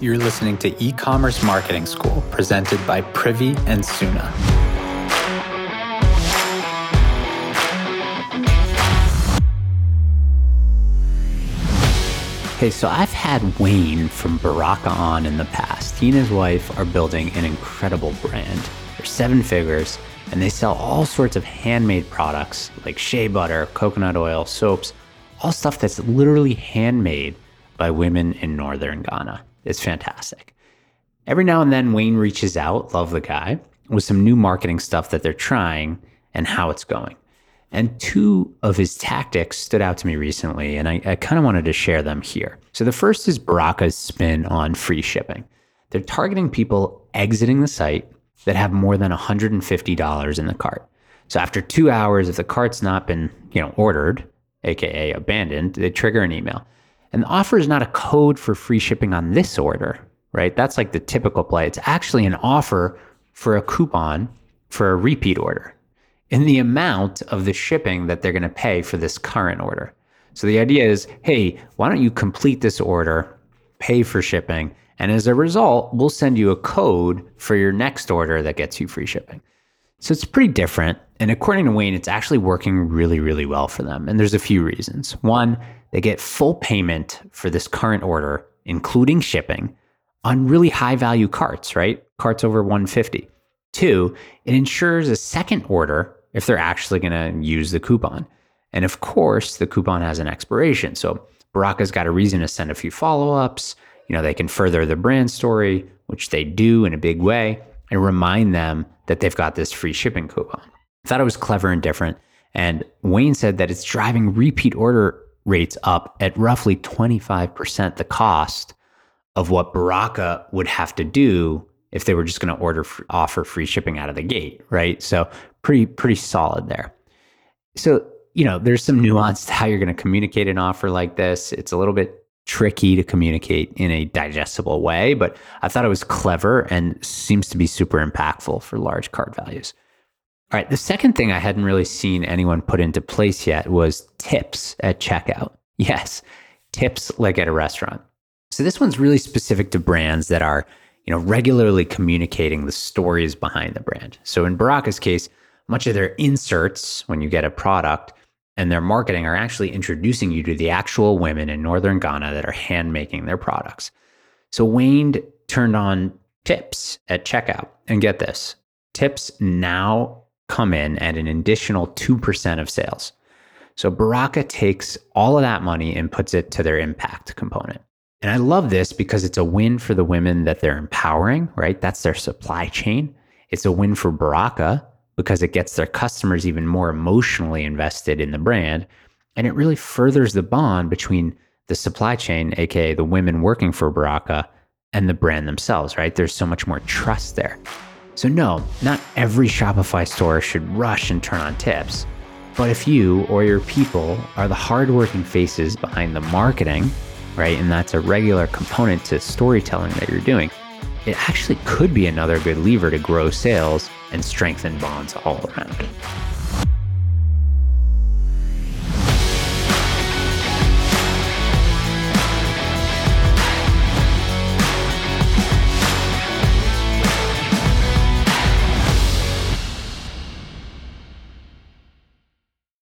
You're listening to E Commerce Marketing School, presented by Privy and Suna. Okay, so I've had Wayne from Baraka on in the past. He and his wife are building an incredible brand. They're seven figures, and they sell all sorts of handmade products like shea butter, coconut oil, soaps, all stuff that's literally handmade by women in northern Ghana. It's fantastic. Every now and then, Wayne reaches out, love the guy, with some new marketing stuff that they're trying and how it's going. And two of his tactics stood out to me recently, and I, I kind of wanted to share them here. So the first is Baraka's spin on free shipping. They're targeting people exiting the site that have more than $150 in the cart. So after two hours, if the cart's not been, you know, ordered, aka abandoned, they trigger an email. And the offer is not a code for free shipping on this order, right? That's like the typical play. It's actually an offer for a coupon for a repeat order in the amount of the shipping that they're going to pay for this current order. So the idea is, hey, why don't you complete this order, pay for shipping, and as a result, we'll send you a code for your next order that gets you free shipping. So it's pretty different. And according to Wayne, it's actually working really, really well for them. And there's a few reasons. One, they get full payment for this current order, including shipping, on really high value carts, right? Carts over 150. Two, it ensures a second order if they're actually going to use the coupon. And of course, the coupon has an expiration. So Baraka's got a reason to send a few follow ups. You know, they can further the brand story, which they do in a big way, and remind them that they've got this free shipping coupon. I thought it was clever and different. And Wayne said that it's driving repeat order rates up at roughly 25% the cost of what Baraka would have to do if they were just going to order offer free shipping out of the gate, right? So pretty pretty solid there. So, you know, there's some nuance to how you're going to communicate an offer like this. It's a little bit tricky to communicate in a digestible way, but I thought it was clever and seems to be super impactful for large cart values. All right, the second thing I hadn't really seen anyone put into place yet was tips at checkout. Yes, tips like at a restaurant. So this one's really specific to brands that are, you know, regularly communicating the stories behind the brand. So in Baraka's case, much of their inserts when you get a product and their marketing are actually introducing you to the actual women in northern Ghana that are hand making their products. So Wayne turned on tips at checkout. And get this tips now come in at an additional 2% of sales. So Baraka takes all of that money and puts it to their impact component. And I love this because it's a win for the women that they're empowering, right? That's their supply chain. It's a win for Baraka because it gets their customers even more emotionally invested in the brand. And it really furthers the bond between the supply chain, aka the women working for Baraka, and the brand themselves, right? There's so much more trust there. So, no, not every Shopify store should rush and turn on tips. But if you or your people are the hardworking faces behind the marketing, right, and that's a regular component to storytelling that you're doing, it actually could be another good lever to grow sales and strengthen bonds all around.